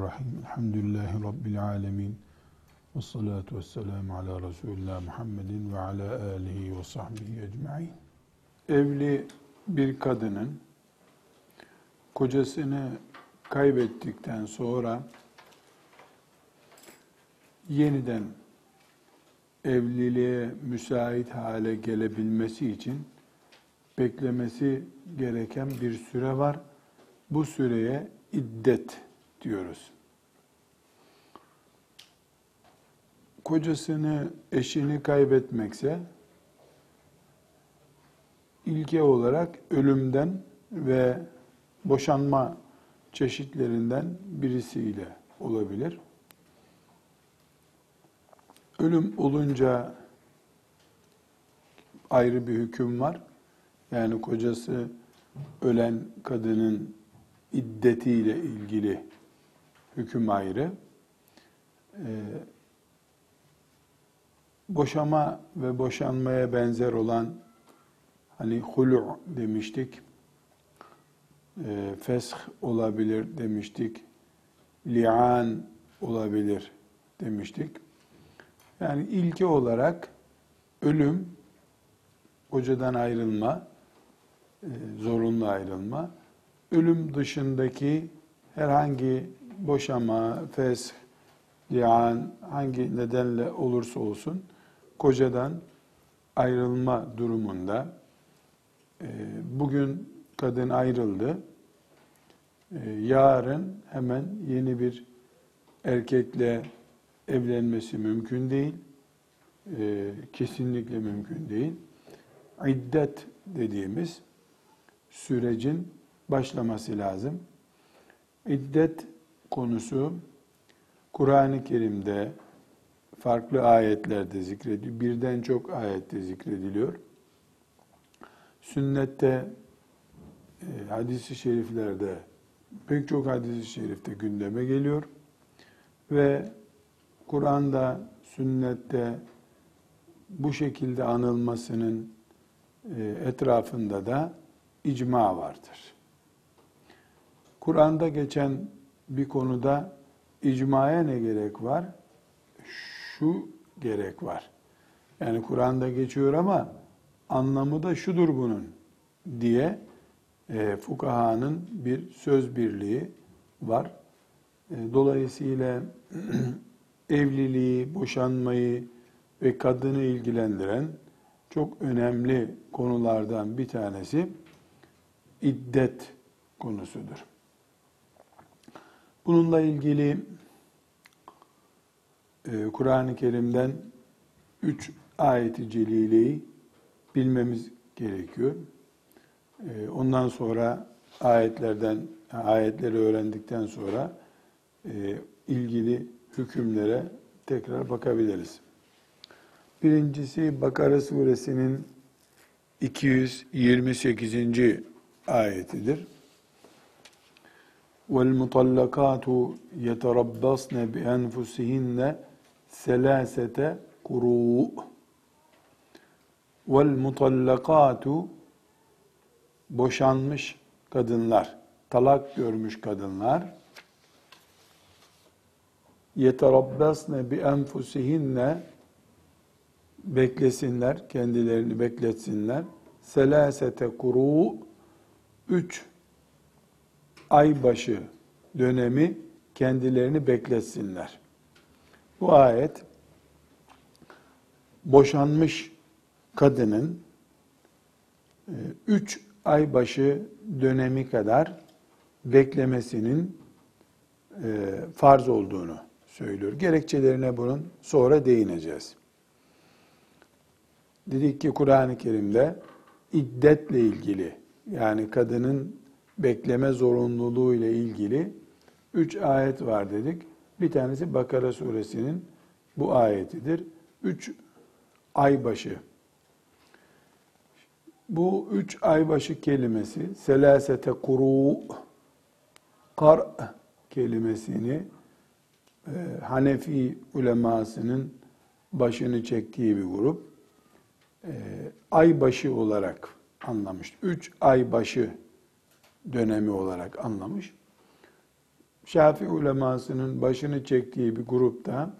Bismillahirrahmanirrahim. Elhamdülillahi Rabbil alemin. Ve salatu ve selamu ala Resulullah Muhammedin ve ala alihi ve sahbihi ecma'in. Evli bir kadının kocasını kaybettikten sonra yeniden evliliğe müsait hale gelebilmesi için beklemesi gereken bir süre var. Bu süreye iddet diyoruz. Kocasını, eşini kaybetmekse ilke olarak ölümden ve boşanma çeşitlerinden birisiyle olabilir. Ölüm olunca ayrı bir hüküm var. Yani kocası ölen kadının iddetiyle ilgili hüküm ayrı. Ee, boşama ve boşanmaya benzer olan hani hulu demiştik, e, fesh olabilir demiştik, li'an olabilir demiştik. Yani ilke olarak ölüm, kocadan ayrılma, e, zorunlu ayrılma, ölüm dışındaki herhangi boşama, fesh, li'an hangi nedenle olursa olsun kocadan ayrılma durumunda e, bugün kadın ayrıldı. E, yarın hemen yeni bir erkekle evlenmesi mümkün değil. E, kesinlikle mümkün değil. İddet dediğimiz sürecin başlaması lazım. İddet konusu Kur'an-ı Kerim'de farklı ayetlerde zikrediliyor. Birden çok ayette zikrediliyor. Sünnette, e, hadis-i şeriflerde, pek çok hadis-i şerifte gündeme geliyor. Ve Kur'an'da, sünnette bu şekilde anılmasının e, etrafında da icma vardır. Kur'an'da geçen bir konuda icmaya ne gerek var? Şu gerek var. Yani Kur'an'da geçiyor ama anlamı da şudur bunun diye e, fukahanın bir söz birliği var. E, dolayısıyla evliliği, boşanmayı ve kadını ilgilendiren çok önemli konulardan bir tanesi iddet konusudur. Bununla ilgili e, Kur'an-ı Kerim'den üç ayeti celileyi bilmemiz gerekiyor. E, ondan sonra ayetlerden ayetleri öğrendikten sonra e, ilgili hükümlere tekrar bakabiliriz. Birincisi Bakara suresinin 228. ayetidir. وَالْمُطَلَّقَاتُ يَتَرَبَّصْنَ بِأَنْفُسِهِنَّ سَلَاسَةَ قُرُوء وَالْمُطَلَّقَاتُ Boşanmış kadınlar, talak görmüş kadınlar يَتَرَبَّصْنَ بِأَنْفُسِهِنَّ beklesinler, kendilerini bekletsinler. Selasete kuru üç aybaşı dönemi kendilerini bekletsinler. Bu ayet boşanmış kadının e, üç aybaşı dönemi kadar beklemesinin e, farz olduğunu söylüyor. Gerekçelerine bunun sonra değineceğiz. Dedik ki Kur'an-ı Kerim'de iddetle ilgili yani kadının bekleme zorunluluğu ile ilgili üç ayet var dedik. Bir tanesi Bakara suresinin bu ayetidir. Üç aybaşı. Bu üç aybaşı kelimesi selasete kuru kar kelimesini e, Hanefi ulemasının başını çektiği bir grup e, aybaşı olarak anlamış. Üç aybaşı dönemi olarak anlamış. Şafii ulemasının başını çektiği bir grupta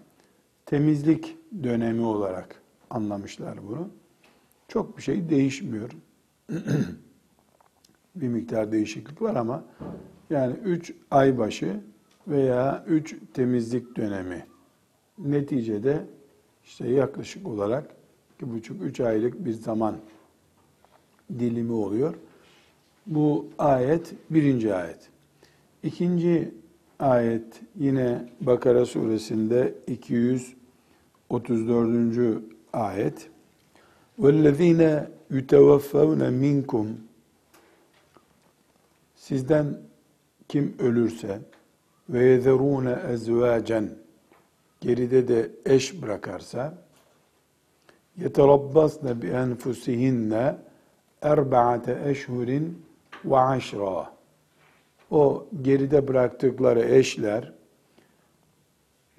temizlik dönemi olarak anlamışlar bunu. Çok bir şey değişmiyor. bir miktar değişiklik var ama yani üç ay başı veya üç temizlik dönemi neticede işte yaklaşık olarak iki buçuk üç aylık bir zaman dilimi oluyor. Bu ayet birinci ayet. İkinci ayet yine Bakara suresinde 234. ayet. وَالَّذ۪ينَ يُتَوَفَّوْنَ مِنْكُمْ Sizden kim ölürse ve yezerune ezvacen geride de eş bırakarsa yeterabbasne bi enfusihinne erba'ate eşhurin ve aşra. O geride bıraktıkları eşler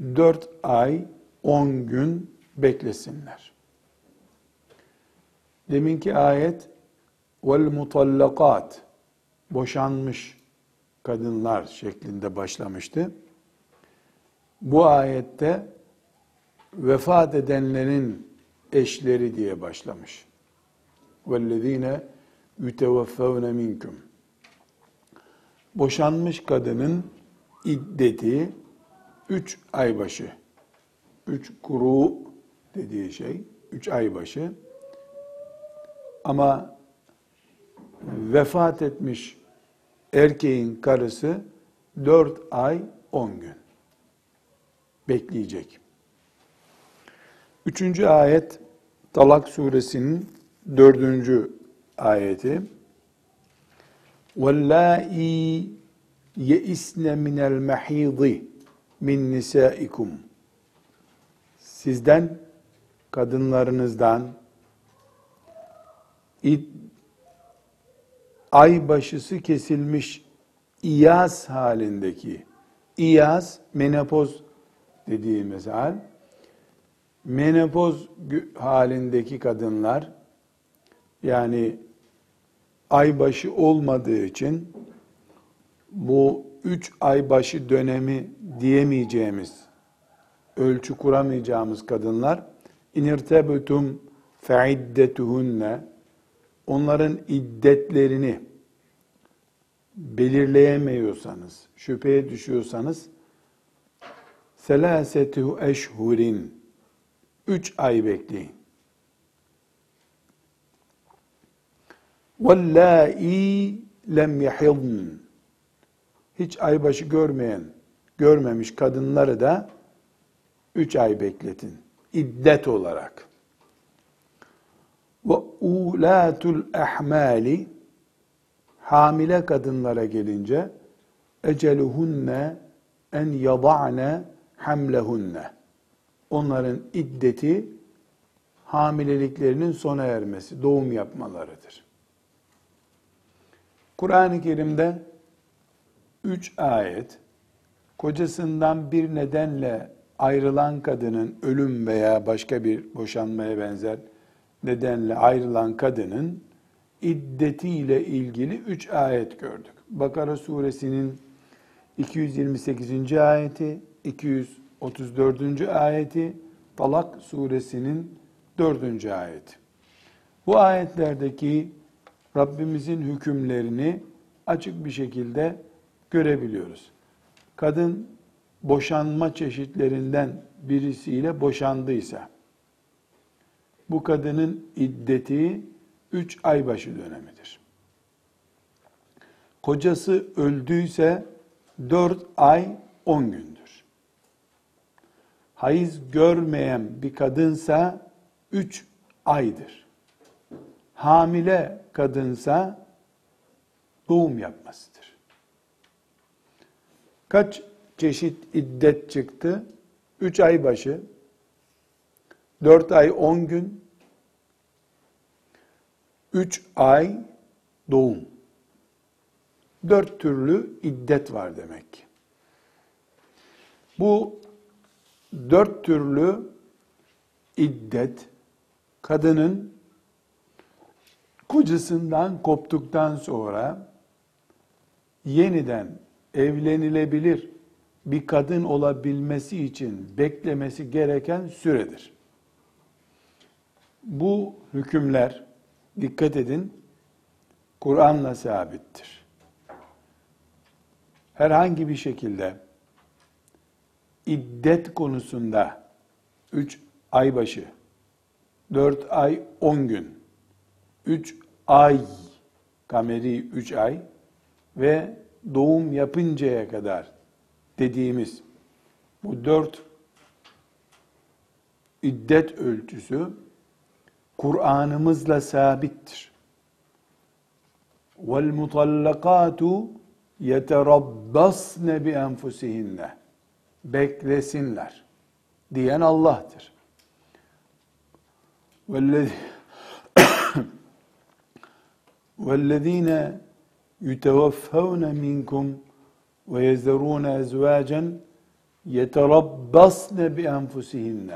dört ay on gün beklesinler. Deminki ayet vel mutallakat boşanmış kadınlar şeklinde başlamıştı. Bu ayette vefat edenlerin eşleri diye başlamış. Vellezine yüteveffevne minkum. Boşanmış kadının iddeti üç ay başı. Üç kuru dediği şey, üç ay başı. Ama vefat etmiş erkeğin karısı dört ay on gün bekleyecek. Üçüncü ayet Talak suresinin dördüncü ayeti. وَاللَّائِي يَئِسْنَ مِنَ الْمَحِيضِ min nisaikum. Sizden, kadınlarınızdan ay başısı kesilmiş iyaz halindeki iyaz menopoz dediğimiz hal menopoz halindeki kadınlar yani aybaşı olmadığı için bu üç aybaşı dönemi diyemeyeceğimiz, ölçü kuramayacağımız kadınlar inirtebutum feiddetuhunne onların iddetlerini belirleyemiyorsanız, şüpheye düşüyorsanız selasetu eşhurin üç ay bekleyin. وَاللّٰئِي lem يَحِضْنَ Hiç aybaşı görmeyen, görmemiş kadınları da üç ay bekletin. İddet olarak. Ve ulatul ahmali hamile kadınlara gelince eceluhunne en yada'ne hamlehunne. Onların iddeti hamileliklerinin sona ermesi, doğum yapmalarıdır. Kur'an-ı Kerim'de üç ayet kocasından bir nedenle ayrılan kadının ölüm veya başka bir boşanmaya benzer nedenle ayrılan kadının iddetiyle ilgili üç ayet gördük. Bakara suresinin 228. ayeti, 234. ayeti, Talak suresinin 4. ayeti. Bu ayetlerdeki Rabbimizin hükümlerini açık bir şekilde görebiliyoruz. Kadın boşanma çeşitlerinden birisiyle boşandıysa, bu kadının iddeti üç ay başı dönemidir. Kocası öldüyse dört ay on gündür. Hayız görmeyen bir kadınsa üç aydır. Hamile kadınsa doğum yapmasıdır. Kaç çeşit iddet çıktı? Üç ay başı, dört ay on gün, üç ay doğum. Dört türlü iddet var demek ki. Bu dört türlü iddet kadının kocasından koptuktan sonra yeniden evlenilebilir bir kadın olabilmesi için beklemesi gereken süredir. Bu hükümler dikkat edin Kur'an'la sabittir. Herhangi bir şekilde iddet konusunda 3 ay başı, 4 ay 10 gün, 3 ay, kameri 3 ay ve doğum yapıncaya kadar dediğimiz bu dört iddet ölçüsü Kur'an'ımızla sabittir. وَالْمُطَلَّقَاتُ يَتَرَبَّصْنَ بِأَنْفُسِهِنَّ Beklesinler diyen Allah'tır. وَالَّذِي وَالَّذ۪ينَ يُتَوَفَّوْنَ مِنْكُمْ وَيَذَرُونَ اَزْوَاجًا يَتَرَبَّصْنَ بِأَنْفُسِهِنَّ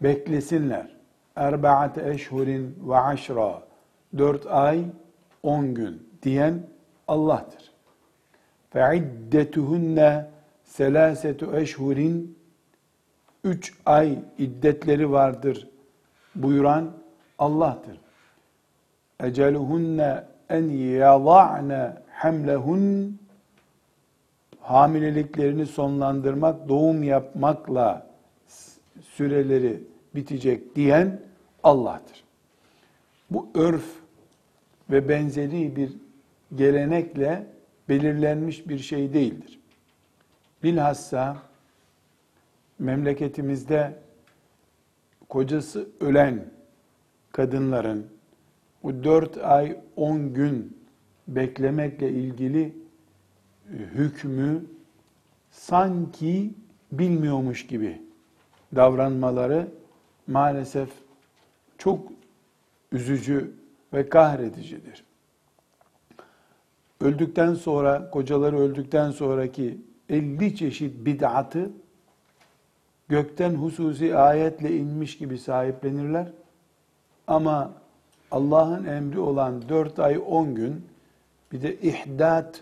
Beklesinler. Erbaate eşhurin ve aşra. Dört ay, on gün diyen Allah'tır. فَعِدَّتُهُنَّ selâsetu eşhurin üç ay iddetleri vardır buyuran Allah'tır. Eceluhunne en yada'ne hamlehun hamileliklerini sonlandırmak, doğum yapmakla süreleri bitecek diyen Allah'tır. Bu örf ve benzeri bir gelenekle belirlenmiş bir şey değildir. Bilhassa memleketimizde kocası ölen kadınların bu dört ay on gün beklemekle ilgili hükmü sanki bilmiyormuş gibi davranmaları maalesef çok üzücü ve kahredicidir. Öldükten sonra, kocaları öldükten sonraki 50 çeşit bid'atı gökten hususi ayetle inmiş gibi sahiplenirler. Ama Allah'ın emri olan 4 ay 10 gün bir de ihdat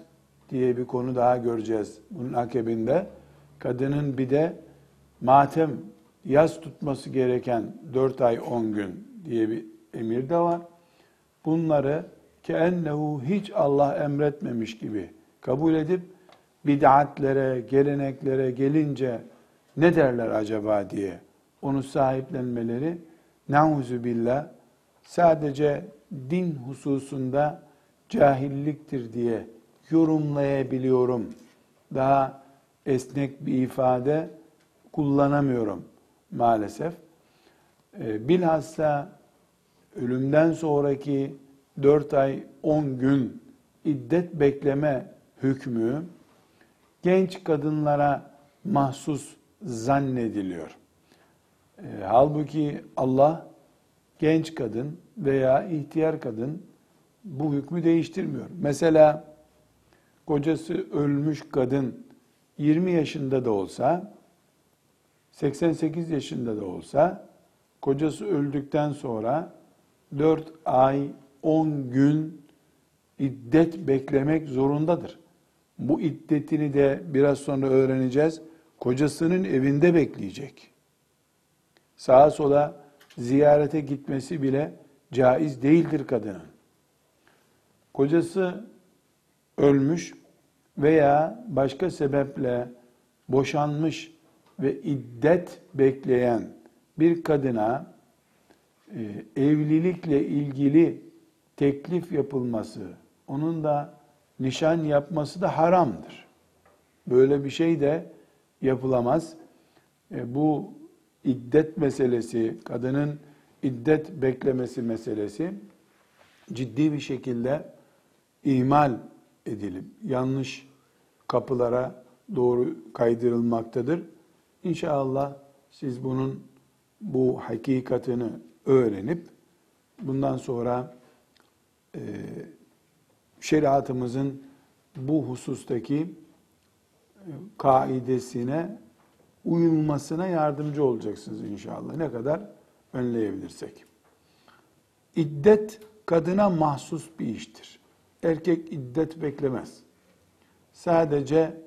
diye bir konu daha göreceğiz bunun akabinde. Kadının bir de matem yaz tutması gereken 4 ay 10 gün diye bir emir de var. Bunları keennehu hiç Allah emretmemiş gibi kabul edip bid'atlere, geleneklere gelince ne derler acaba diye onu sahiplenmeleri nauzu billah sadece din hususunda cahilliktir diye yorumlayabiliyorum. Daha esnek bir ifade kullanamıyorum maalesef. Bilhassa ölümden sonraki 4 ay 10 gün iddet bekleme hükmü genç kadınlara mahsus zannediliyor. E, halbuki Allah genç kadın veya ihtiyar kadın bu hükmü değiştirmiyor. Mesela kocası ölmüş kadın 20 yaşında da olsa 88 yaşında da olsa kocası öldükten sonra 4 ay 10 gün iddet beklemek zorundadır. Bu iddetini de biraz sonra öğreneceğiz. Kocasının evinde bekleyecek. Sağa sola ziyarete gitmesi bile caiz değildir kadının. Kocası ölmüş veya başka sebeple boşanmış ve iddet bekleyen bir kadına e, evlilikle ilgili teklif yapılması, onun da nişan yapması da haramdır. Böyle bir şey de yapılamaz. E, bu iddet meselesi, kadının iddet beklemesi meselesi ciddi bir şekilde ihmal edilip yanlış kapılara doğru kaydırılmaktadır. İnşallah siz bunun bu hakikatini öğrenip bundan sonra e, şeriatımızın bu husustaki e, kaidesine uyulmasına yardımcı olacaksınız inşallah. Ne kadar önleyebilirsek. İddet kadına mahsus bir iştir. Erkek iddet beklemez. sadece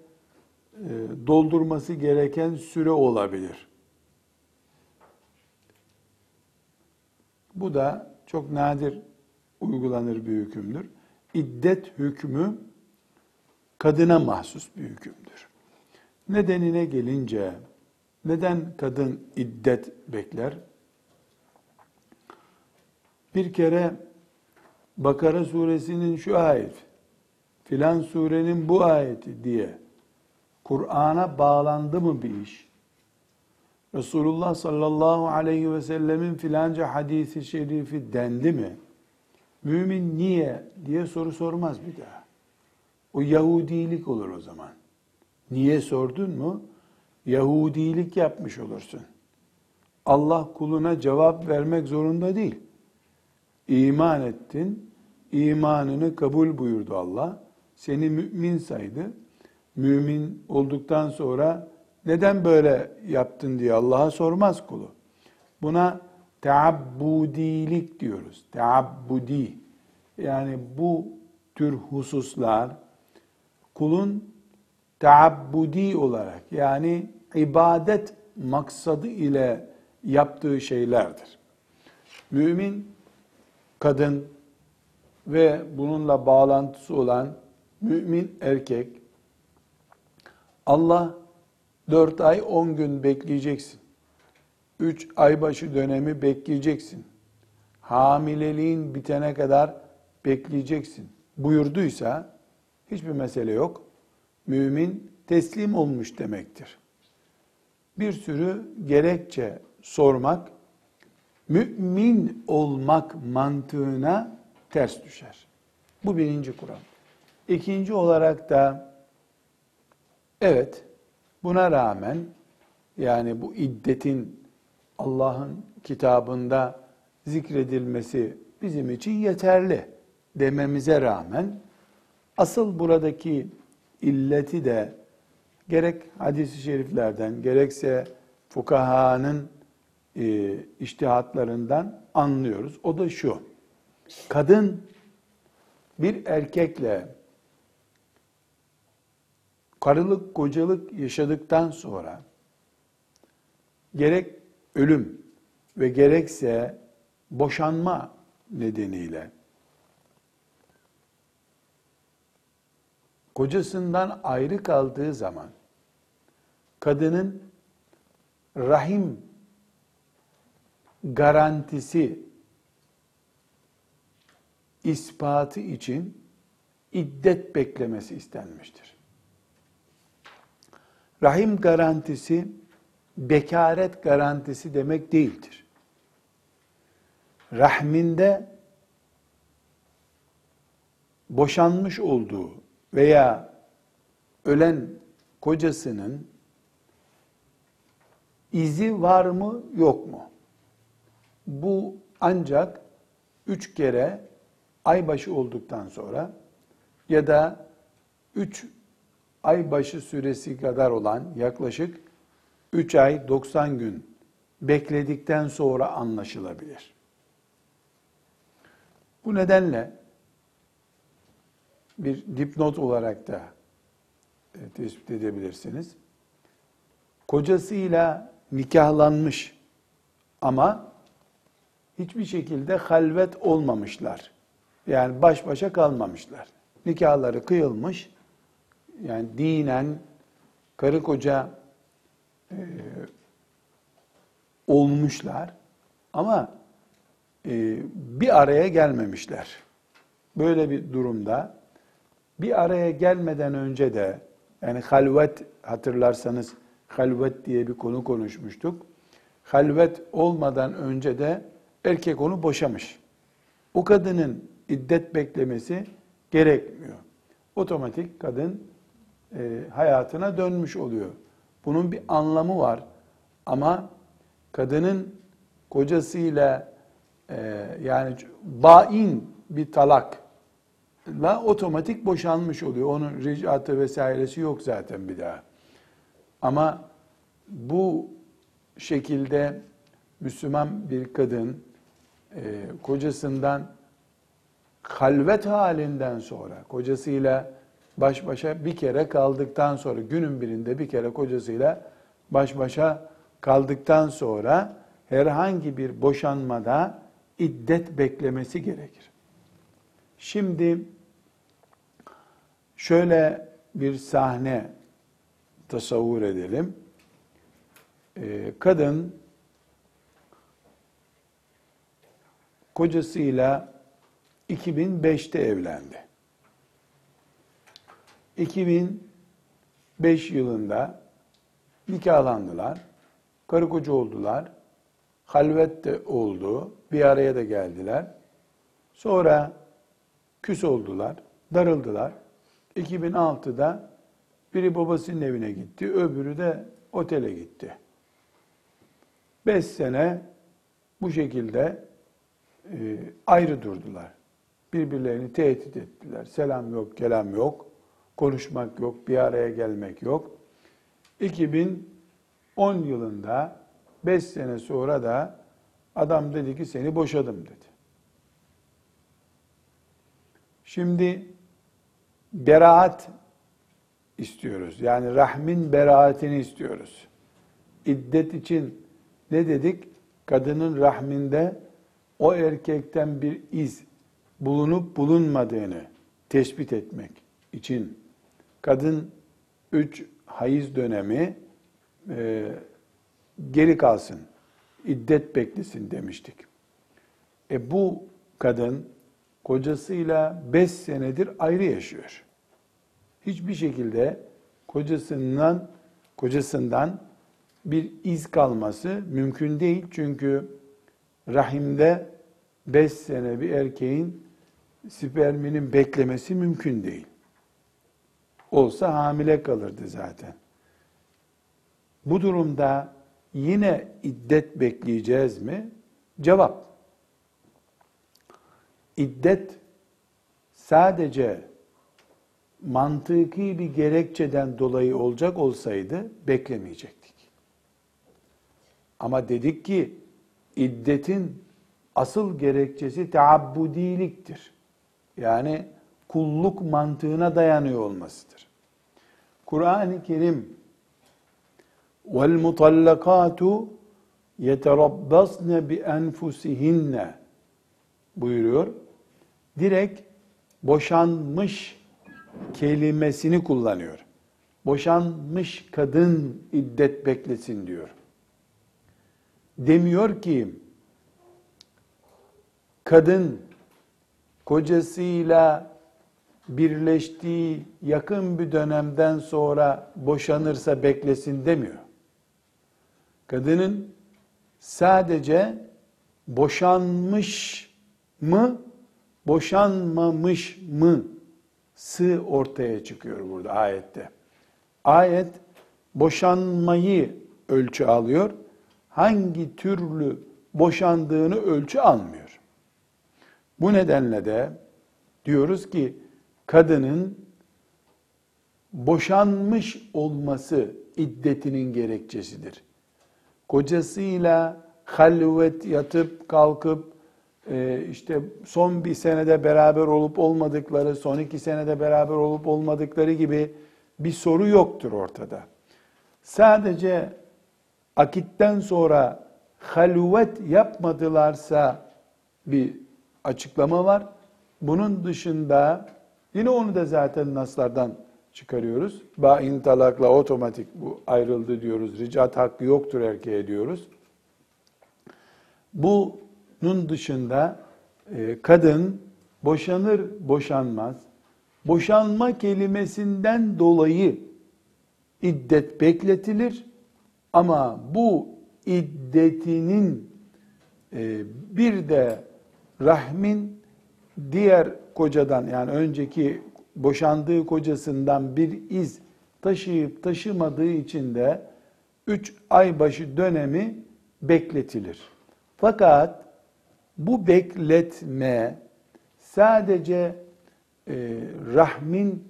e, doldurması gereken süre olabilir. Bu da çok nadir uygulanır bir hükümdür. İddet hükmü kadına mahsus bir hükümdür. Nedenine gelince neden kadın iddet bekler? Bir kere Bakara suresinin şu ayet, filan surenin bu ayeti diye Kur'an'a bağlandı mı bir iş? Resulullah sallallahu aleyhi ve sellemin filanca hadisi şerifi dendi mi? Mümin niye diye soru sormaz bir daha. O Yahudilik olur o zaman. Niye sordun mu? Yahudilik yapmış olursun. Allah kuluna cevap vermek zorunda değil. İman ettin, imanını kabul buyurdu Allah. Seni mümin saydı. Mümin olduktan sonra neden böyle yaptın diye Allah'a sormaz kulu. Buna teabbudilik diyoruz. Teabbudi. Yani bu tür hususlar kulun teabbudi olarak yani ibadet maksadı ile yaptığı şeylerdir. Mümin kadın ve bununla bağlantısı olan mümin erkek Allah dört ay on gün bekleyeceksin. Üç ay başı dönemi bekleyeceksin. Hamileliğin bitene kadar bekleyeceksin. Buyurduysa hiçbir mesele yok. Mümin teslim olmuş demektir. Bir sürü gerekçe sormak mümin olmak mantığına ters düşer. Bu birinci kural. İkinci olarak da evet buna rağmen yani bu iddetin Allah'ın kitabında zikredilmesi bizim için yeterli dememize rağmen asıl buradaki illeti de gerek hadis-i şeriflerden gerekse fukahanın e, iştihatlarından anlıyoruz. O da şu. Kadın bir erkekle karılık kocalık yaşadıktan sonra gerek ölüm ve gerekse boşanma nedeniyle kocasından ayrı kaldığı zaman kadının rahim garantisi ispatı için iddet beklemesi istenmiştir. Rahim garantisi bekaret garantisi demek değildir. Rahminde boşanmış olduğu veya ölen kocasının izi var mı yok mu? Bu ancak üç kere aybaşı olduktan sonra ya da üç aybaşı süresi kadar olan yaklaşık 3 ay 90 gün bekledikten sonra anlaşılabilir. Bu nedenle bir dipnot olarak da e, tespit edebilirsiniz. Kocasıyla nikahlanmış ama hiçbir şekilde halvet olmamışlar. Yani baş başa kalmamışlar. Nikahları kıyılmış. Yani dinen karı koca e, olmuşlar ama e, bir araya gelmemişler. Böyle bir durumda bir araya gelmeden önce de yani halvet hatırlarsanız halvet diye bir konu konuşmuştuk. Halvet olmadan önce de erkek onu boşamış. O kadının iddet beklemesi gerekmiyor. Otomatik kadın e, hayatına dönmüş oluyor. Bunun bir anlamı var. Ama kadının kocasıyla e, yani bain bir talakla otomatik boşanmış oluyor. Onun ricatı vesairesi yok zaten bir daha. Ama bu şekilde Müslüman bir kadın e, kocasından halvet halinden sonra, kocasıyla baş başa bir kere kaldıktan sonra günün birinde bir kere kocasıyla baş başa kaldıktan sonra herhangi bir boşanmada iddet beklemesi gerekir. Şimdi şöyle bir sahne tasavvur edelim. Ee, kadın kocasıyla 2005'te evlendi. 2005 yılında nikahlandılar. Karı koca oldular. Halvet de oldu. Bir araya da geldiler. Sonra küs oldular. Darıldılar. 2006'da biri babasının evine gitti. Öbürü de otele gitti. Beş sene bu şekilde e, ayrı durdular. Birbirlerini tehdit ettiler. Selam yok, kelam yok. Konuşmak yok, bir araya gelmek yok. 2010 yılında 5 sene sonra da adam dedi ki seni boşadım dedi. Şimdi beraat istiyoruz. Yani rahmin beraatini istiyoruz. İddet için ne dedik? Kadının rahminde o erkekten bir iz bulunup bulunmadığını tespit etmek için kadın üç hayız dönemi e, geri kalsın, iddet beklesin demiştik. E bu kadın kocasıyla beş senedir ayrı yaşıyor. Hiçbir şekilde kocasından kocasından bir iz kalması mümkün değil. Çünkü rahimde beş sene bir erkeğin sperminin beklemesi mümkün değil. Olsa hamile kalırdı zaten. Bu durumda yine iddet bekleyeceğiz mi? Cevap. İddet sadece mantıki bir gerekçeden dolayı olacak olsaydı beklemeyecektik. Ama dedik ki iddetin asıl gerekçesi teabbudiliktir. Yani kulluk mantığına dayanıyor olmasıdır. Kur'an-ı Kerim vel mutallakatu yeterabbasne bi enfusihinne buyuruyor. Direkt boşanmış kelimesini kullanıyor. Boşanmış kadın iddet beklesin diyor. Demiyor ki kadın kocasıyla birleştiği yakın bir dönemden sonra boşanırsa beklesin demiyor. Kadının sadece boşanmış mı, boşanmamış mı sı ortaya çıkıyor burada ayette. Ayet boşanmayı ölçü alıyor. Hangi türlü boşandığını ölçü almıyor. Bu nedenle de diyoruz ki kadının boşanmış olması iddetinin gerekçesidir. Kocasıyla halvet yatıp kalkıp işte son bir senede beraber olup olmadıkları, son iki senede beraber olup olmadıkları gibi bir soru yoktur ortada. Sadece akitten sonra halvet yapmadılarsa bir açıklama var. Bunun dışında yine onu da zaten naslardan çıkarıyoruz. Bain talakla otomatik bu ayrıldı diyoruz. Ricat hakkı yoktur erkeğe diyoruz. Bunun dışında e, kadın boşanır boşanmaz. Boşanma kelimesinden dolayı iddet bekletilir. Ama bu iddetinin e, bir de rahmin diğer kocadan yani önceki boşandığı kocasından bir iz taşıyıp taşımadığı için de 3 ay başı dönemi bekletilir. Fakat bu bekletme sadece e, rahmin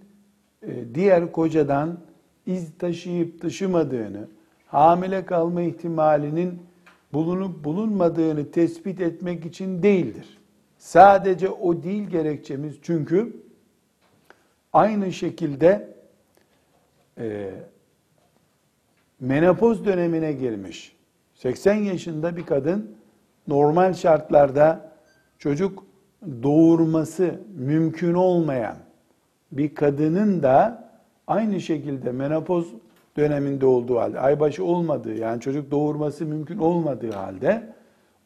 e, diğer kocadan iz taşıyıp taşımadığını, hamile kalma ihtimalinin bulunup bulunmadığını tespit etmek için değildir. Sadece o değil gerekçemiz çünkü Aynı şekilde e, menopoz dönemine girmiş 80 yaşında bir kadın normal şartlarda çocuk doğurması mümkün olmayan bir kadının da aynı şekilde menopoz döneminde olduğu halde, aybaşı olmadığı yani çocuk doğurması mümkün olmadığı halde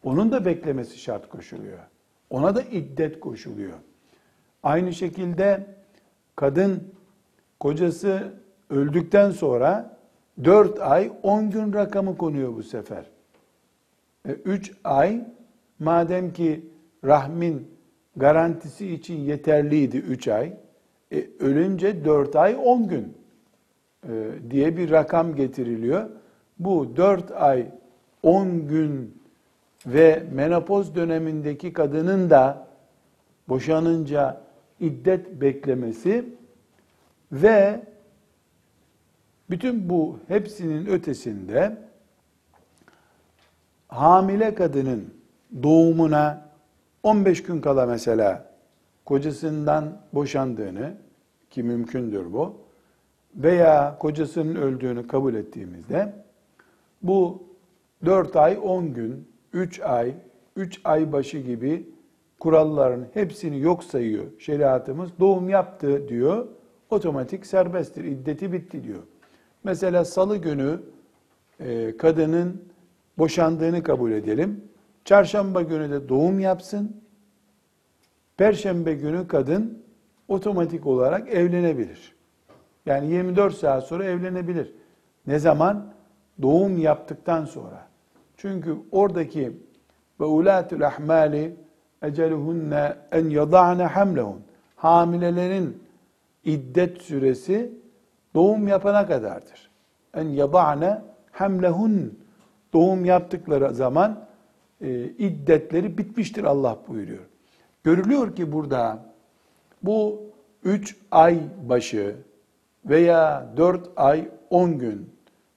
onun da beklemesi şart koşuluyor. Ona da iddet koşuluyor. Aynı şekilde kadın kocası öldükten sonra 4 ay 10 gün rakamı konuyor bu sefer. 3 e, ay madem ki rahmin garantisi için yeterliydi 3 ay. E, ölünce 4 ay 10 gün e, diye bir rakam getiriliyor. Bu 4 ay 10 gün ve menopoz dönemindeki kadının da boşanınca iddet beklemesi ve bütün bu hepsinin ötesinde hamile kadının doğumuna 15 gün kala mesela kocasından boşandığını ki mümkündür bu veya kocasının öldüğünü kabul ettiğimizde bu 4 ay 10 gün, 3 ay, 3 ay başı gibi kuralların hepsini yok sayıyor şeriatımız. Doğum yaptı diyor, otomatik serbesttir, iddeti bitti diyor. Mesela salı günü e, kadının boşandığını kabul edelim. Çarşamba günü de doğum yapsın. Perşembe günü kadın otomatik olarak evlenebilir. Yani 24 saat sonra evlenebilir. Ne zaman? Doğum yaptıktan sonra. Çünkü oradaki ve ulatul ahmali eceluhunne en yada'ne hamlehun. Hamilelerin iddet süresi doğum yapana kadardır. En yada'ne hamlehun. Doğum yaptıkları zaman e, iddetleri bitmiştir Allah buyuruyor. Görülüyor ki burada bu üç ay başı veya dört ay on gün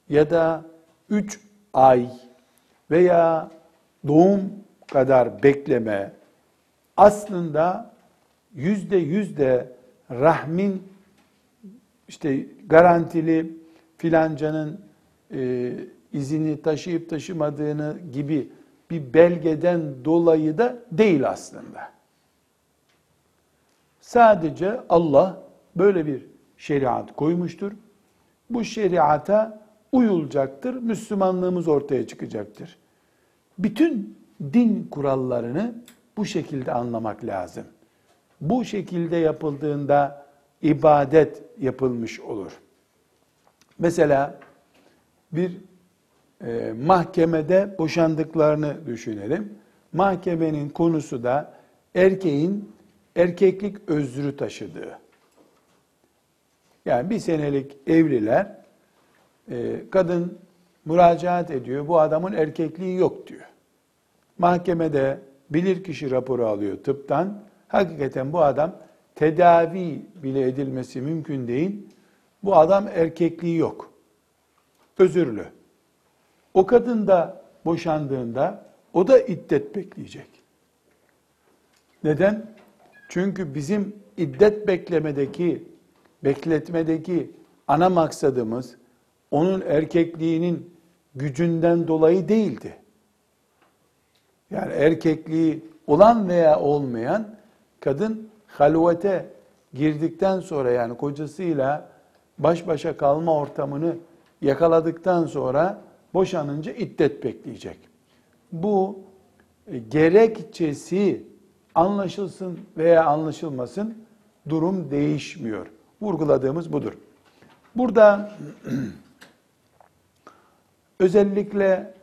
ya da üç ay veya doğum kadar bekleme aslında yüzde yüzde rahmin işte garantili filancanın e, izini taşıyıp taşımadığını gibi bir belgeden dolayı da değil aslında. Sadece Allah böyle bir şeriat koymuştur. Bu şeriata uyulacaktır. Müslümanlığımız ortaya çıkacaktır. Bütün din kurallarını bu şekilde anlamak lazım. Bu şekilde yapıldığında ibadet yapılmış olur. Mesela bir e, mahkemede boşandıklarını düşünelim. Mahkemenin konusu da erkeğin erkeklik özrü taşıdığı. Yani bir senelik evliler, e, kadın müracaat ediyor, bu adamın erkekliği yok diyor. Mahkemede bilirkişi raporu alıyor tıptan, hakikaten bu adam tedavi bile edilmesi mümkün değil, bu adam erkekliği yok, özürlü. O kadın da boşandığında o da iddet bekleyecek. Neden? Çünkü bizim iddet beklemedeki, bekletmedeki ana maksadımız onun erkekliğinin gücünden dolayı değildi. Yani erkekliği olan veya olmayan kadın halvete girdikten sonra yani kocasıyla baş başa kalma ortamını yakaladıktan sonra boşanınca iddet bekleyecek. Bu e, gerekçesi anlaşılsın veya anlaşılmasın durum değişmiyor. Vurguladığımız budur. Burada özellikle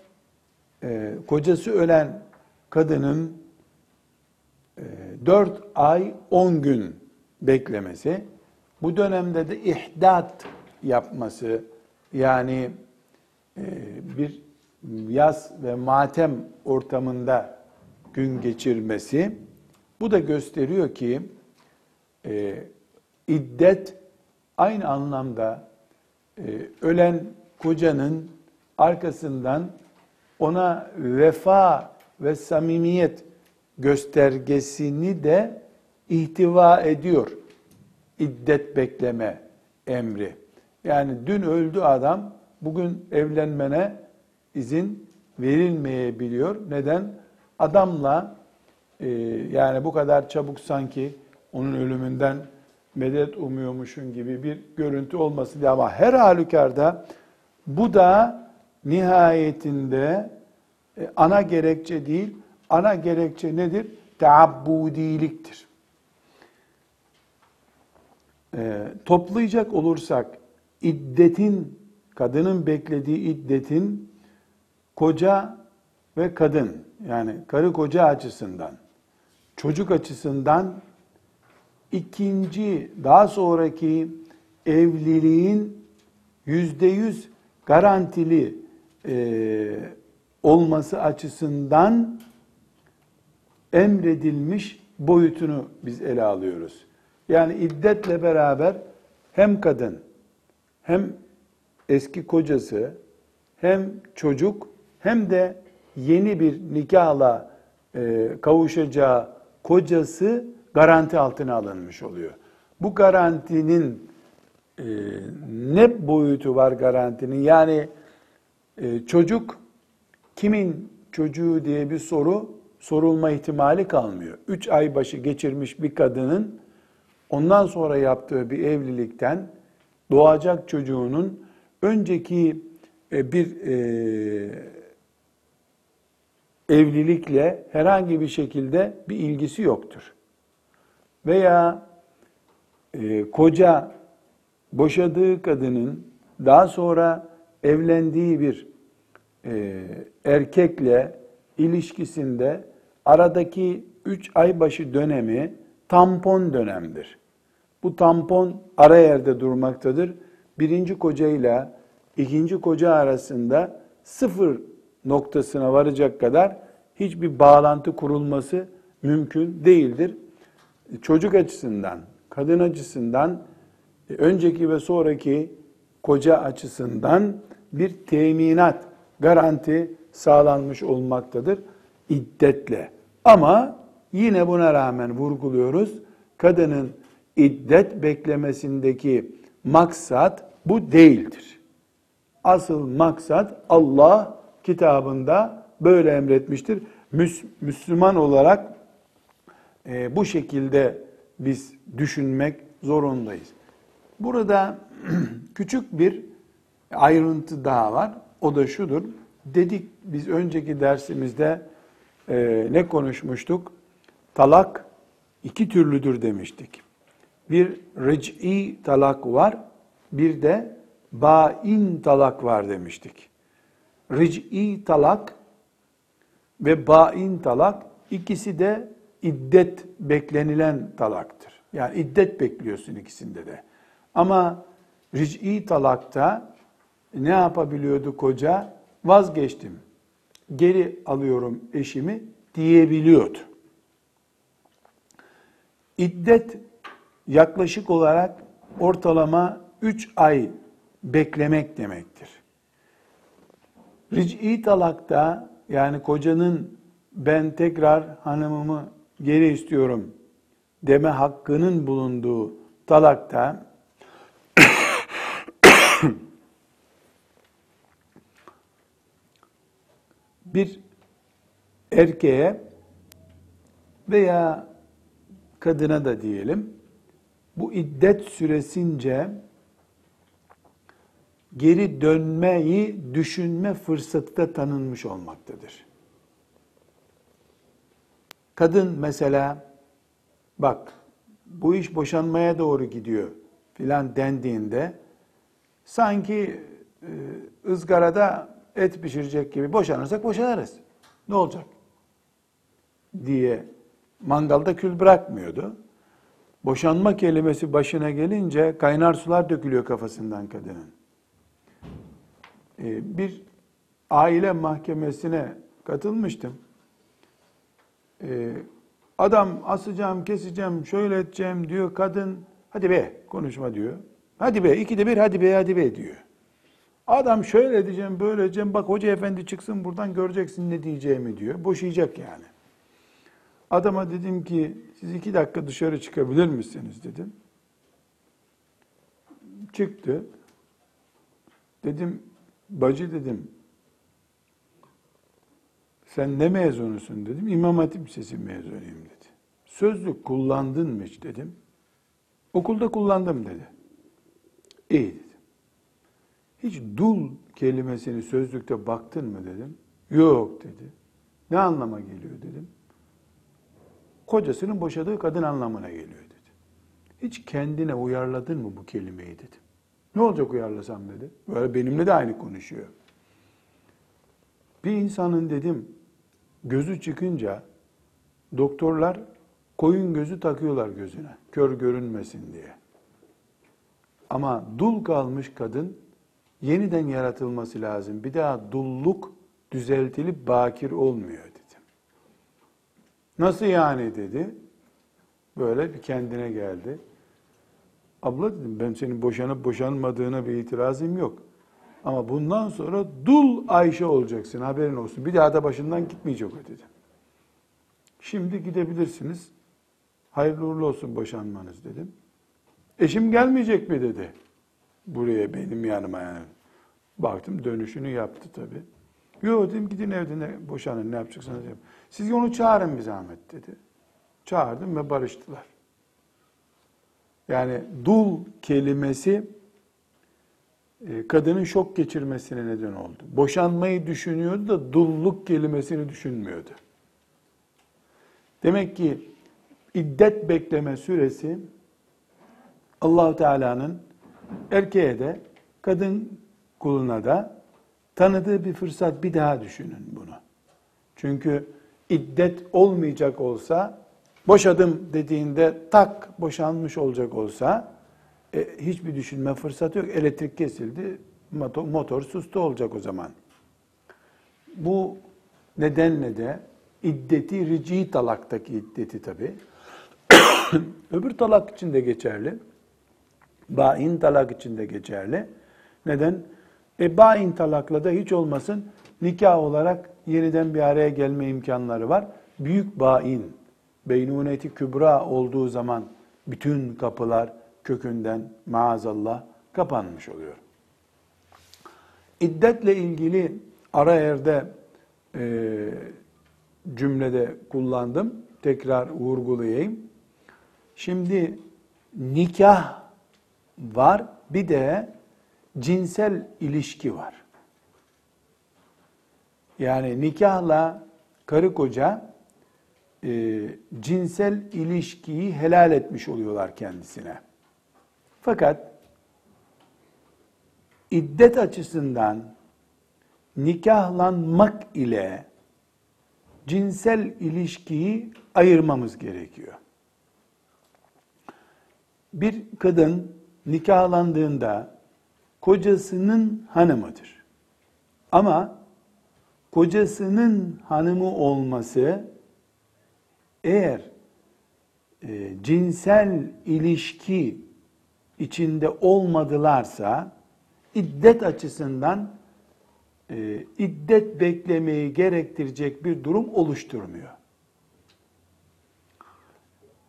e, kocası ölen kadının e, 4 ay 10 gün beklemesi, bu dönemde de ihdat yapması yani bir yaz ve matem ortamında gün geçirmesi bu da gösteriyor ki e, iddet aynı anlamda e, ölen kocanın arkasından ona vefa ve samimiyet göstergesini de ihtiva ediyor. iddet bekleme emri. Yani dün öldü adam, bugün evlenmene izin verilmeyebiliyor. Neden? Adamla e, yani bu kadar çabuk sanki onun ölümünden medet umuyormuşun gibi bir görüntü olması diye ama her halükarda bu da nihayetinde e, ana gerekçe değil, ana gerekçe nedir? Teabbudiliktir. E, toplayacak olursak iddetin, kadının beklediği iddetin koca ve kadın yani karı koca açısından, çocuk açısından ikinci daha sonraki evliliğin yüzde yüz garantili e, olması açısından emredilmiş boyutunu biz ele alıyoruz. Yani iddetle beraber hem kadın hem eski kocası hem çocuk hem de yeni bir nikahla e, kavuşacağı kocası garanti altına alınmış oluyor. Bu garantinin e, ne boyutu var garantinin? Yani e, çocuk kimin çocuğu diye bir soru sorulma ihtimali kalmıyor. Üç ay başı geçirmiş bir kadının ondan sonra yaptığı bir evlilikten doğacak çocuğunun önceki e, bir e, evlilikle herhangi bir şekilde bir ilgisi yoktur. Veya e, koca boşadığı kadının daha sonra evlendiği bir erkekle ilişkisinde aradaki üç ay başı dönemi tampon dönemdir. Bu tampon ara yerde durmaktadır. Birinci kocayla ikinci koca arasında sıfır noktasına varacak kadar hiçbir bağlantı kurulması mümkün değildir. Çocuk açısından, kadın açısından, önceki ve sonraki koca açısından bir teminat, garanti sağlanmış olmaktadır iddetle. Ama yine buna rağmen vurguluyoruz. Kadının iddet beklemesindeki maksat bu değildir. Asıl maksat Allah kitabında böyle emretmiştir. Müslüman olarak e, bu şekilde biz düşünmek zorundayız. Burada küçük bir ayrıntı daha var. O da şudur. Dedik biz önceki dersimizde e, ne konuşmuştuk? Talak iki türlüdür demiştik. Bir ric'i talak var, bir de bain talak var demiştik. Ric'i talak ve bain talak ikisi de iddet beklenilen talaktır. Yani iddet bekliyorsun ikisinde de. Ama ric'i talakta ne yapabiliyordu koca? Vazgeçtim. Geri alıyorum eşimi diyebiliyordu. İddet yaklaşık olarak ortalama 3 ay beklemek demektir. Ric'i talakta yani kocanın ben tekrar hanımımı geri istiyorum deme hakkının bulunduğu talakta bir erkeğe veya kadına da diyelim bu iddet süresince geri dönmeyi düşünme fırsatı da tanınmış olmaktadır. Kadın mesela bak bu iş boşanmaya doğru gidiyor filan dendiğinde sanki e, ızgarada et pişirecek gibi boşanırsak boşanırız. Ne olacak? diye mangalda kül bırakmıyordu. Boşanma kelimesi başına gelince kaynar sular dökülüyor kafasından kadının. Ee, bir aile mahkemesine katılmıştım. Ee, adam asacağım, keseceğim, şöyle edeceğim diyor. Kadın hadi be konuşma diyor. Hadi be ikide bir hadi be hadi be diyor. Adam şöyle edeceğim, böyle edeceğim. Bak hoca efendi çıksın buradan göreceksin ne diyeceğimi diyor. Boşayacak yani. Adama dedim ki siz iki dakika dışarı çıkabilir misiniz dedim. çıktı. Dedim bacı dedim sen ne mezunusun dedim. İmam Hatip Lisesi mezunuyum dedi. Sözlük kullandın mı hiç dedim. Okulda kullandım dedi. İyi dedim. Hiç dul kelimesini sözlükte baktın mı dedim. Yok dedi. Ne anlama geliyor dedim. Kocasının boşadığı kadın anlamına geliyor dedi. Hiç kendine uyarladın mı bu kelimeyi dedim. Ne olacak uyarlasam dedi. Böyle benimle de aynı konuşuyor. Bir insanın dedim gözü çıkınca doktorlar koyun gözü takıyorlar gözüne. Kör görünmesin diye. Ama dul kalmış kadın yeniden yaratılması lazım. Bir daha dulluk düzeltilip bakir olmuyor. Nasıl yani dedi. Böyle bir kendine geldi. Abla dedim ben senin boşanıp boşanmadığına bir itirazım yok. Ama bundan sonra dul Ayşe olacaksın haberin olsun. Bir daha da başından gitmeyecek o dedim. Şimdi gidebilirsiniz. Hayırlı uğurlu olsun boşanmanız dedim. Eşim gelmeyecek mi dedi. Buraya benim yanıma yani. Baktım dönüşünü yaptı tabii. Yok dedim gidin evde ne, boşanın ne yapacaksınız yapın. Siz onu çağırın bir zahmet dedi. Çağırdım ve barıştılar. Yani dul kelimesi e, kadının şok geçirmesine neden oldu. Boşanmayı düşünüyordu da dulluk kelimesini düşünmüyordu. Demek ki iddet bekleme süresi Allahu Teala'nın erkeğe de kadın kuluna da tanıdığı bir fırsat bir daha düşünün bunu. Çünkü iddet olmayacak olsa boşadım dediğinde tak boşanmış olacak olsa e, hiçbir düşünme fırsatı yok. Elektrik kesildi, motor, motor sustu olacak o zaman. Bu nedenle de iddeti rici talaktaki iddeti tabi. Öbür talak için de geçerli. Bain talak için de geçerli. Neden? E bain talakla da hiç olmasın nikah olarak yeniden bir araya gelme imkanları var. Büyük bain, beynuneti kübra olduğu zaman bütün kapılar kökünden maazallah kapanmış oluyor. İddetle ilgili ara yerde e, cümlede kullandım. Tekrar vurgulayayım. Şimdi nikah var, bir de cinsel ilişki var. Yani nikahla karı koca e, cinsel ilişkiyi helal etmiş oluyorlar kendisine. Fakat iddet açısından nikahlanmak ile cinsel ilişkiyi ayırmamız gerekiyor. Bir kadın nikahlandığında kocasının hanımıdır. Ama kocasının hanımı olması eğer e, cinsel ilişki içinde olmadılarsa iddet açısından e, iddet beklemeyi gerektirecek bir durum oluşturmuyor.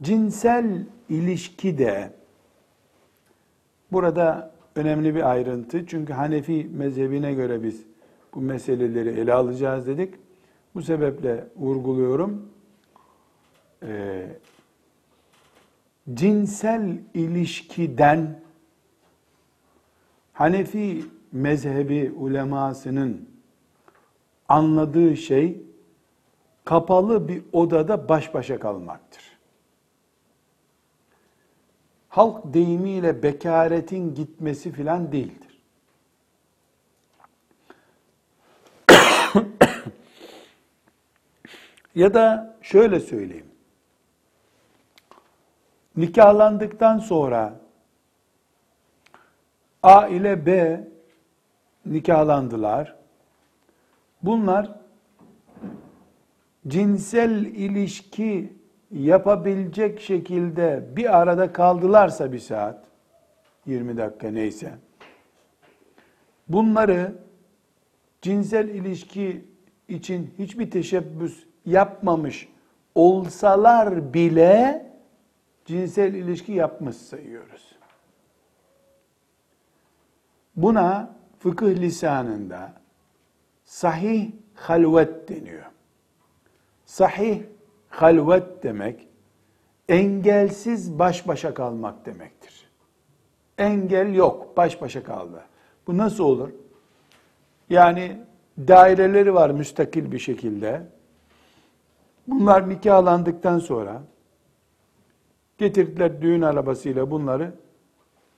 Cinsel ilişki de burada önemli bir ayrıntı. Çünkü Hanefi mezhebine göre biz bu meseleleri ele alacağız dedik. Bu sebeple vurguluyorum. Ee, cinsel ilişkiden Hanefi mezhebi ulemasının anladığı şey kapalı bir odada baş başa kalmaktır. Halk deyimiyle bekaretin gitmesi filan değildir. Ya da şöyle söyleyeyim. Nikahlandıktan sonra A ile B nikahlandılar. Bunlar cinsel ilişki yapabilecek şekilde bir arada kaldılarsa bir saat, 20 dakika neyse, bunları cinsel ilişki için hiçbir teşebbüs yapmamış olsalar bile cinsel ilişki yapmış sayıyoruz. Buna fıkıh lisanında sahih halvet deniyor. Sahih halvet demek engelsiz baş başa kalmak demektir. Engel yok, baş başa kaldı. Bu nasıl olur? Yani daireleri var müstakil bir şekilde. Bunlar nikahlandıktan sonra getirdiler düğün arabasıyla bunları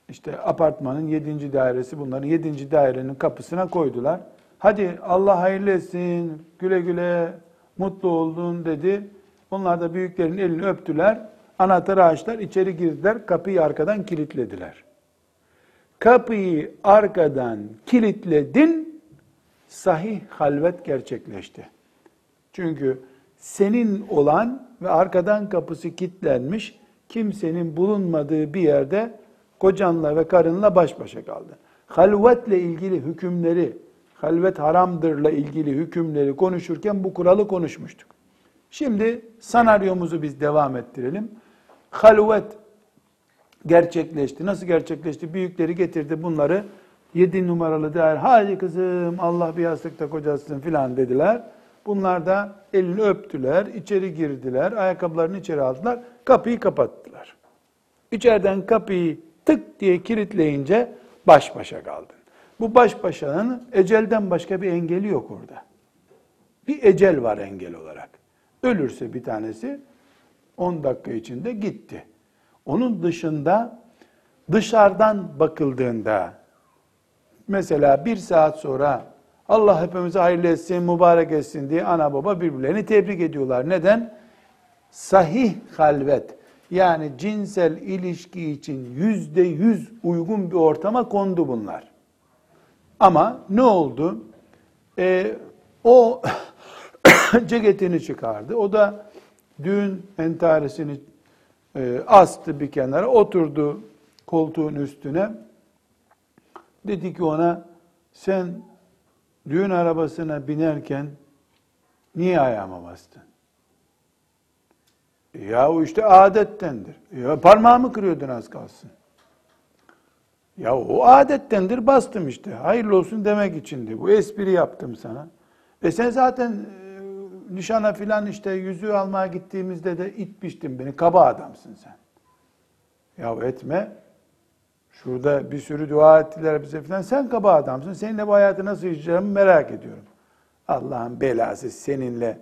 işte apartmanın yedinci dairesi bunların yedinci dairenin kapısına koydular. Hadi Allah hayırlı etsin, güle güle, mutlu oldun dedi. Onlar da büyüklerin elini öptüler. Anahtarı açtılar, içeri girdiler, kapıyı arkadan kilitlediler. Kapıyı arkadan kilitledin, sahih halvet gerçekleşti. Çünkü senin olan ve arkadan kapısı kilitlenmiş, kimsenin bulunmadığı bir yerde kocanla ve karınla baş başa kaldı. Halvetle ilgili hükümleri, halvet haramdırla ilgili hükümleri konuşurken bu kuralı konuşmuştuk. Şimdi senaryomuzu biz devam ettirelim. Halvet gerçekleşti. Nasıl gerçekleşti? Büyükleri getirdi bunları. Yedi numaralı değer. Hadi kızım Allah bir yastıkta kocasın filan dediler. Bunlar da elini öptüler, içeri girdiler, ayakkabılarını içeri aldılar, kapıyı kapattılar. İçeriden kapıyı tık diye kilitleyince baş başa kaldın. Bu baş başanın ecelden başka bir engeli yok orada. Bir ecel var engel olarak. Ölürse bir tanesi 10 dakika içinde gitti. Onun dışında dışarıdan bakıldığında mesela bir saat sonra Allah hepimize hayırlı etsin, mübarek etsin diye ana baba birbirlerini tebrik ediyorlar. Neden? Sahih halvet yani cinsel ilişki için yüzde yüz uygun bir ortama kondu bunlar. Ama ne oldu? Ee, o ceketini çıkardı. O da düğün entaresini e, astı bir kenara, oturdu koltuğun üstüne. Dedi ki ona, sen düğün arabasına binerken niye ayağıma bastın? Ya o işte adettendir. Ya parmağımı kırıyordun az kalsın. Ya o adettendir bastım işte. Hayırlı olsun demek içindi. Bu espri yaptım sana. E sen zaten e, nişana filan işte yüzüğü almaya gittiğimizde de itmiştin beni. Kaba adamsın sen. Ya etme. Şurada bir sürü dua ettiler bize filan. Sen kaba adamsın. Seninle bu hayatı nasıl yaşayacağımı merak ediyorum. Allah'ın belası seninle.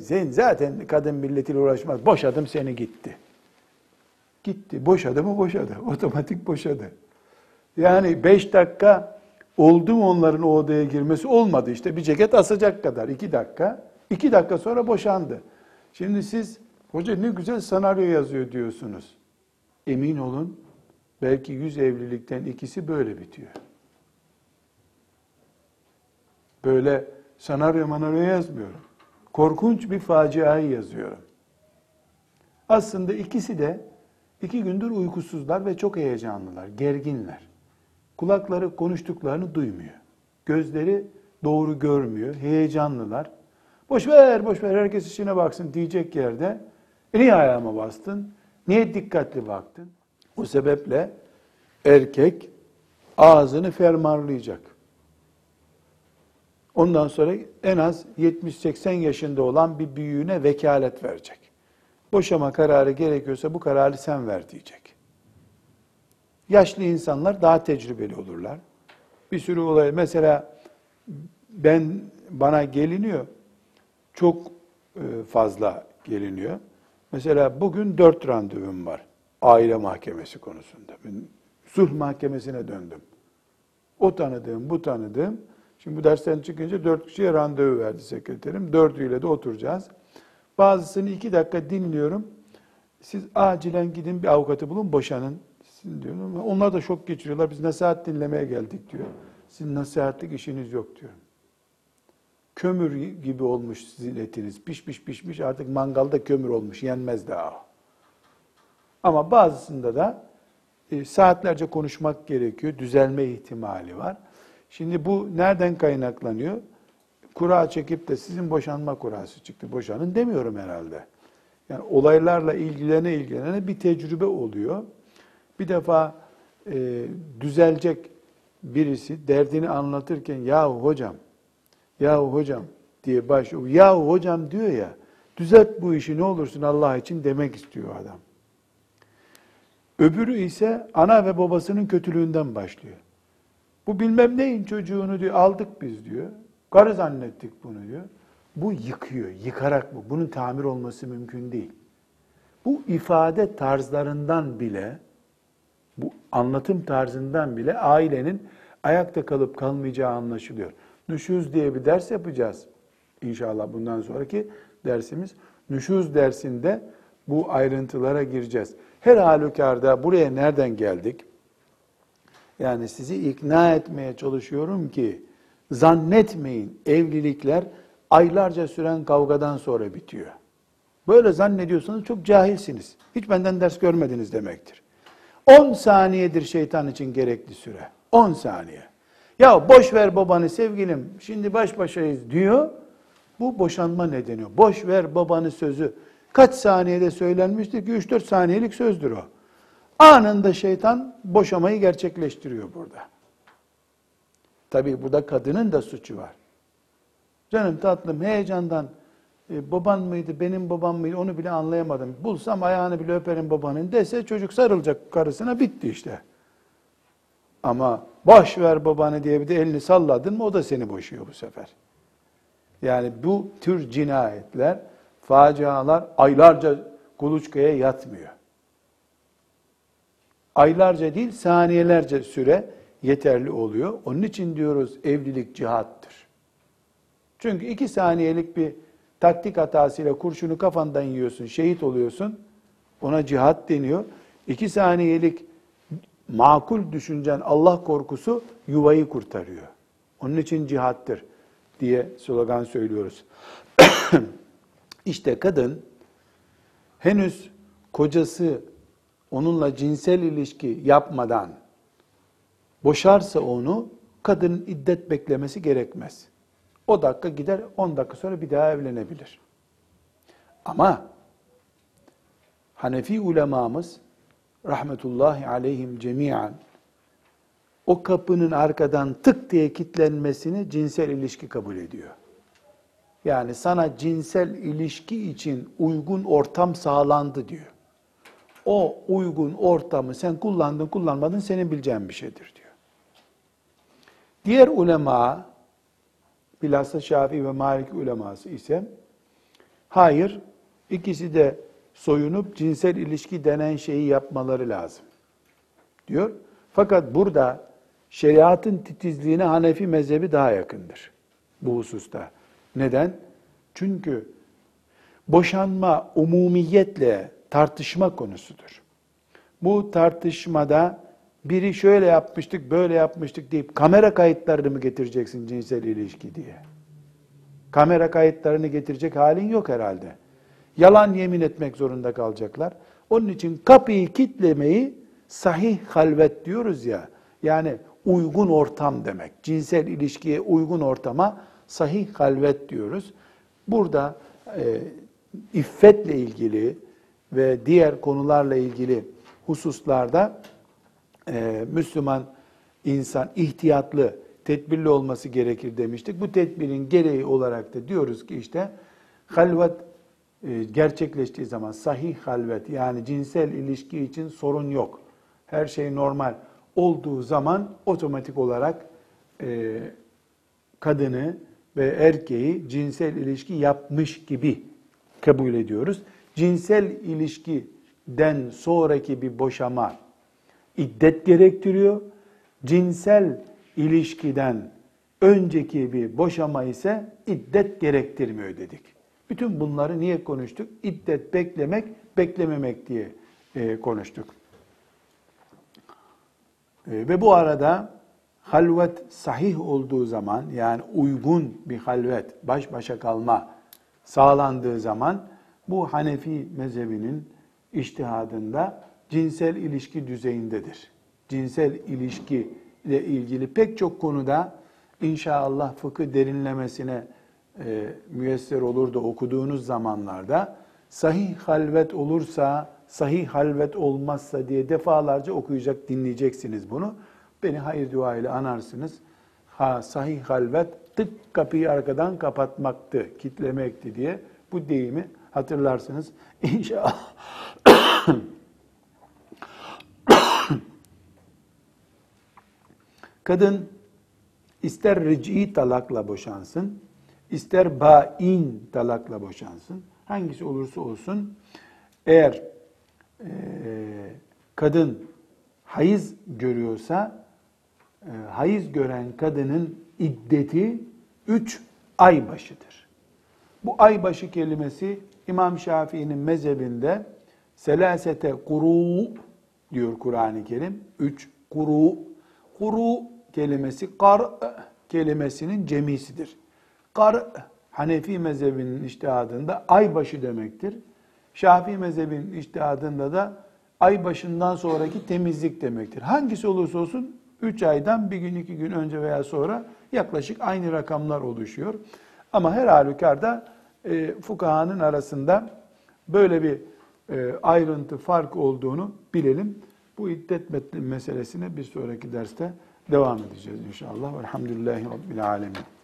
Sen zaten kadın milletiyle uğraşmaz. Boşadım seni gitti. Gitti. Boşadı mı boşadı. Otomatik boşadı. Yani beş dakika oldu mu onların o odaya girmesi olmadı. İşte bir ceket asacak kadar. iki dakika. iki dakika sonra boşandı. Şimdi siz hoca ne güzel senaryo yazıyor diyorsunuz. Emin olun belki yüz evlilikten ikisi böyle bitiyor. Böyle senaryo manaryo yazmıyorum. Korkunç bir faciayı yazıyorum. Aslında ikisi de iki gündür uykusuzlar ve çok heyecanlılar, gerginler. Kulakları konuştuklarını duymuyor. Gözleri doğru görmüyor, heyecanlılar. Boş ver, boş ver, herkes işine baksın diyecek yerde. E niye ayağıma bastın? Niye dikkatli baktın? O sebeple erkek ağzını fermarlayacak. Ondan sonra en az 70-80 yaşında olan bir büyüğüne vekalet verecek. Boşama kararı gerekiyorsa bu kararı sen ver diyecek. Yaşlı insanlar daha tecrübeli olurlar. Bir sürü olay mesela ben bana geliniyor. Çok e, fazla geliniyor. Mesela bugün dört randevum var. Aile mahkemesi konusunda. Ben sulh mahkemesine döndüm. O tanıdığım, bu tanıdığım. Şimdi bu dersten çıkınca dört kişiye randevu verdi sekreterim. Dördüyle de oturacağız. Bazısını iki dakika dinliyorum. Siz acilen gidin bir avukatı bulun, boşanın. Sizin diyorum. Onlar da şok geçiriyorlar. Biz nasihat dinlemeye geldik diyor. Sizin nasihatlik işiniz yok diyor. Kömür gibi olmuş sizin etiniz. Pişmiş pişmiş artık mangalda kömür olmuş. Yenmez daha. Ama bazısında da e, saatlerce konuşmak gerekiyor. Düzelme ihtimali var. Şimdi bu nereden kaynaklanıyor? Kura çekip de sizin boşanma kurası çıktı. Boşanın demiyorum herhalde. Yani olaylarla ilgilene ilgilene bir tecrübe oluyor. Bir defa e, düzelecek birisi derdini anlatırken yahu hocam, yahu hocam diye başlıyor. Yahu hocam diyor ya, düzelt bu işi ne olursun Allah için demek istiyor adam. Öbürü ise ana ve babasının kötülüğünden başlıyor. Bu bilmem neyin çocuğunu diyor aldık biz diyor. Karı zannettik bunu diyor. Bu yıkıyor, yıkarak bu. Bunun tamir olması mümkün değil. Bu ifade tarzlarından bile, bu anlatım tarzından bile ailenin ayakta kalıp kalmayacağı anlaşılıyor. Nüşuz diye bir ders yapacağız. İnşallah bundan sonraki dersimiz. Nüşuz dersinde bu ayrıntılara gireceğiz. Her halükarda buraya nereden geldik? Yani sizi ikna etmeye çalışıyorum ki zannetmeyin evlilikler aylarca süren kavgadan sonra bitiyor. Böyle zannediyorsanız çok cahilsiniz. Hiç benden ders görmediniz demektir. 10 saniyedir şeytan için gerekli süre. 10 saniye. Ya boş ver babanı sevgilim şimdi baş başayız diyor. Bu boşanma nedeni. Boş ver babanı sözü. Kaç saniyede söylenmiştir ki 3-4 saniyelik sözdür o. Anında şeytan boşamayı gerçekleştiriyor burada. Tabii burada kadının da suçu var. Canım tatlım heyecandan e, baban mıydı, benim babam mıydı onu bile anlayamadım. Bulsam ayağını bile öperim babanın dese çocuk sarılacak karısına bitti işte. Ama boş ver babanı diye bir de elini salladın mı o da seni boşuyor bu sefer. Yani bu tür cinayetler, facialar aylarca kuluçkaya yatmıyor. Aylarca değil saniyelerce süre yeterli oluyor. Onun için diyoruz evlilik cihattır. Çünkü iki saniyelik bir taktik hatasıyla kurşunu kafandan yiyorsun, şehit oluyorsun. Ona cihat deniyor. İki saniyelik makul düşüncen Allah korkusu yuvayı kurtarıyor. Onun için cihattır diye slogan söylüyoruz. İşte kadın henüz kocası onunla cinsel ilişki yapmadan boşarsa onu kadının iddet beklemesi gerekmez. O dakika gider 10 dakika sonra bir daha evlenebilir. Ama Hanefi ulemamız rahmetullahi aleyhim cemiyen o kapının arkadan tık diye kilitlenmesini cinsel ilişki kabul ediyor. Yani sana cinsel ilişki için uygun ortam sağlandı diyor. O uygun ortamı sen kullandın kullanmadın senin bileceğin bir şeydir diyor. Diğer ulema bilhassa Şafii ve Malik uleması ise hayır ikisi de soyunup cinsel ilişki denen şeyi yapmaları lazım diyor. Fakat burada şeriatın titizliğine Hanefi mezhebi daha yakındır bu hususta. Neden? Çünkü boşanma umumiyetle tartışma konusudur. Bu tartışmada biri şöyle yapmıştık, böyle yapmıştık deyip kamera kayıtlarını mı getireceksin cinsel ilişki diye? Kamera kayıtlarını getirecek halin yok herhalde. Yalan yemin etmek zorunda kalacaklar. Onun için kapıyı kitlemeyi sahih halvet diyoruz ya. Yani uygun ortam demek. Cinsel ilişkiye uygun ortama sahih halvet diyoruz. Burada e, iffetle ilgili ve diğer konularla ilgili hususlarda e, Müslüman insan ihtiyatlı, tedbirli olması gerekir demiştik. Bu tedbirin gereği olarak da diyoruz ki işte halvet e, gerçekleştiği zaman sahih halvet yani cinsel ilişki için sorun yok. Her şey normal olduğu zaman otomatik olarak e, kadını ve erkeği cinsel ilişki yapmış gibi kabul ediyoruz. Cinsel ilişkiden sonraki bir boşama iddet gerektiriyor. Cinsel ilişkiden önceki bir boşama ise iddet gerektirmiyor dedik. Bütün bunları niye konuştuk? İddet beklemek, beklememek diye e, konuştuk. E, ve bu arada halvet sahih olduğu zaman yani uygun bir halvet, baş başa kalma sağlandığı zaman bu Hanefi mezhebinin iştihadında cinsel ilişki düzeyindedir. Cinsel ilişki ile ilgili pek çok konuda inşallah fıkıh derinlemesine e, müyesser olur da okuduğunuz zamanlarda sahih halvet olursa, sahih halvet olmazsa diye defalarca okuyacak, dinleyeceksiniz bunu. Beni hayır dua ile anarsınız. Ha sahih halvet tık kapıyı arkadan kapatmaktı, kitlemekti diye bu deyimi hatırlarsınız. İnşallah. Kadın ister ric'i talakla boşansın, ister bain talakla boşansın. Hangisi olursa olsun eğer e, kadın hayız görüyorsa hayız gören kadının iddeti üç ay başıdır. Bu ay başı kelimesi İmam Şafii'nin mezhebinde selasete kuru diyor Kur'an-ı Kerim. Üç kuru. Kuru kelimesi kar kelimesinin cemisidir. Kar Hanefi mezhebinin iştihadında ay başı demektir. Şafii mezhebinin iştihadında da ay başından sonraki temizlik demektir. Hangisi olursa olsun 3 aydan bir gün iki gün önce veya sonra yaklaşık aynı rakamlar oluşuyor. Ama her halükarda e, fukahanın arasında böyle bir e, ayrıntı fark olduğunu bilelim. Bu iddet meselesine bir sonraki derste devam edeceğiz inşallah. Velhamdülillahi Rabbil Alemin.